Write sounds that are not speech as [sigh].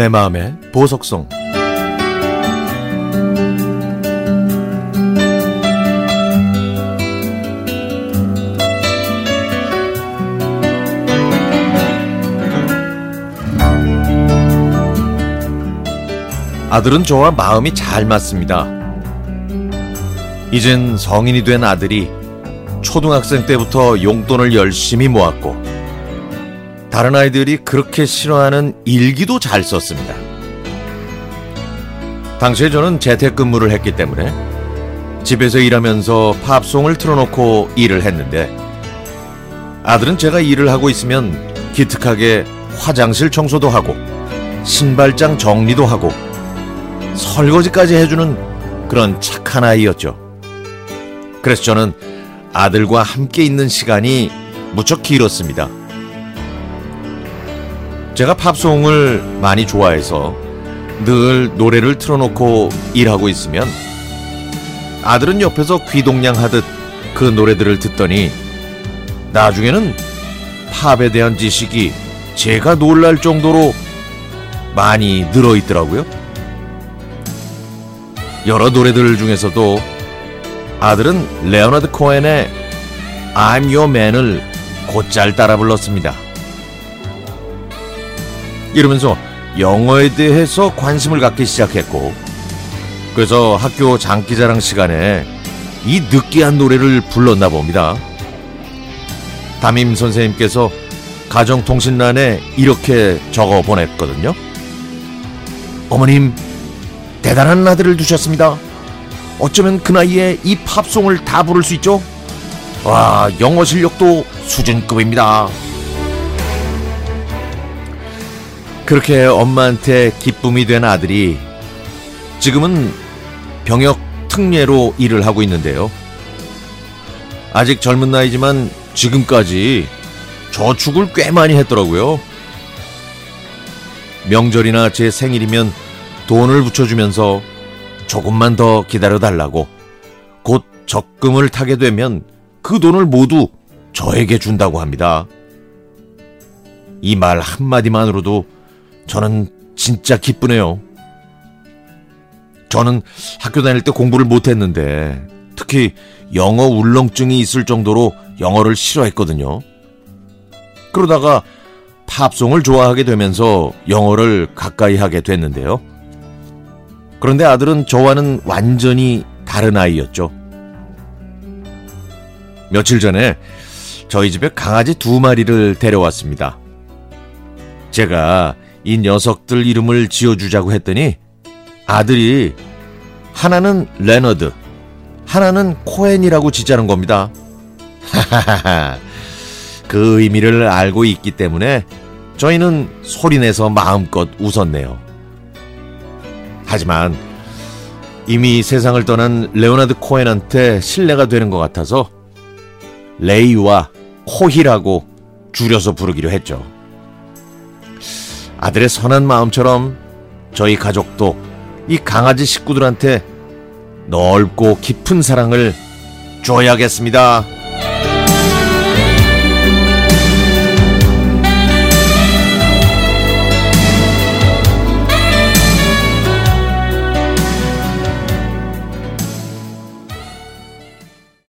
내 마음의 보석성 아들은 저와 마음이 잘 맞습니다. 이젠 성인이 된 아들이 초등학생 때부터 용돈을 열심히 모았고 다른 아이들이 그렇게 싫어하는 일기도 잘 썼습니다. 당시에 저는 재택근무를 했기 때문에 집에서 일하면서 팝송을 틀어놓고 일을 했는데 아들은 제가 일을 하고 있으면 기특하게 화장실 청소도 하고 신발장 정리도 하고 설거지까지 해주는 그런 착한 아이였죠. 그래서 저는 아들과 함께 있는 시간이 무척 길었습니다. 제가 팝송을 많이 좋아해서 늘 노래를 틀어놓고 일하고 있으면 아들은 옆에서 귀동냥 하듯 그 노래들을 듣더니 나중에는 팝에 대한 지식이 제가 놀랄 정도로 많이 늘어 있더라고요. 여러 노래들 중에서도 아들은 레오나드 코엔의 I'm Your Man을 곧잘 따라 불렀습니다. 이러면서 영어에 대해서 관심을 갖기 시작했고 그래서 학교 장기자랑 시간에 이 느끼한 노래를 불렀나 봅니다. 담임 선생님께서 가정통신란에 이렇게 적어 보냈거든요. 어머님, 대단한 아들을 두셨습니다. 어쩌면 그 나이에 이 팝송을 다 부를 수 있죠? 와, 영어 실력도 수준급입니다. 그렇게 엄마한테 기쁨이 된 아들이 지금은 병역 특례로 일을 하고 있는데요. 아직 젊은 나이지만 지금까지 저축을 꽤 많이 했더라고요. 명절이나 제 생일이면 돈을 붙여주면서 조금만 더 기다려 달라고 곧 적금을 타게 되면 그 돈을 모두 저에게 준다고 합니다. 이 말 한마디만으로도 저는 진짜 기쁘네요. 저는 학교 다닐 때 공부를 못했는데 특히 영어 울렁증이 있을 정도로 영어를 싫어했거든요. 그러다가 팝송을 좋아하게 되면서 영어를 가까이 하게 됐는데요. 그런데 아들은 저와는 완전히 다른 아이였죠. 며칠 전에 저희 집에 강아지 두 마리를 데려왔습니다. 제가 이 녀석들 이름을 지어주자고 했더니 아들이 하나는 레너드, 하나는 코엔이라고 짓자는 겁니다. 하하하하. [laughs] 그 의미를 알고 있기 때문에 저희는 소리내서 마음껏 웃었네요. 하지만 이미 세상을 떠난 레오나드 코엔한테 실례가 되는 것 같아서 레이와 코히라고 줄여서 부르기로 했죠. 아들의 선한 마음처럼 저희 가족도 이 강아지 식구들한테 넓고 깊은 사랑을 줘야겠습니다.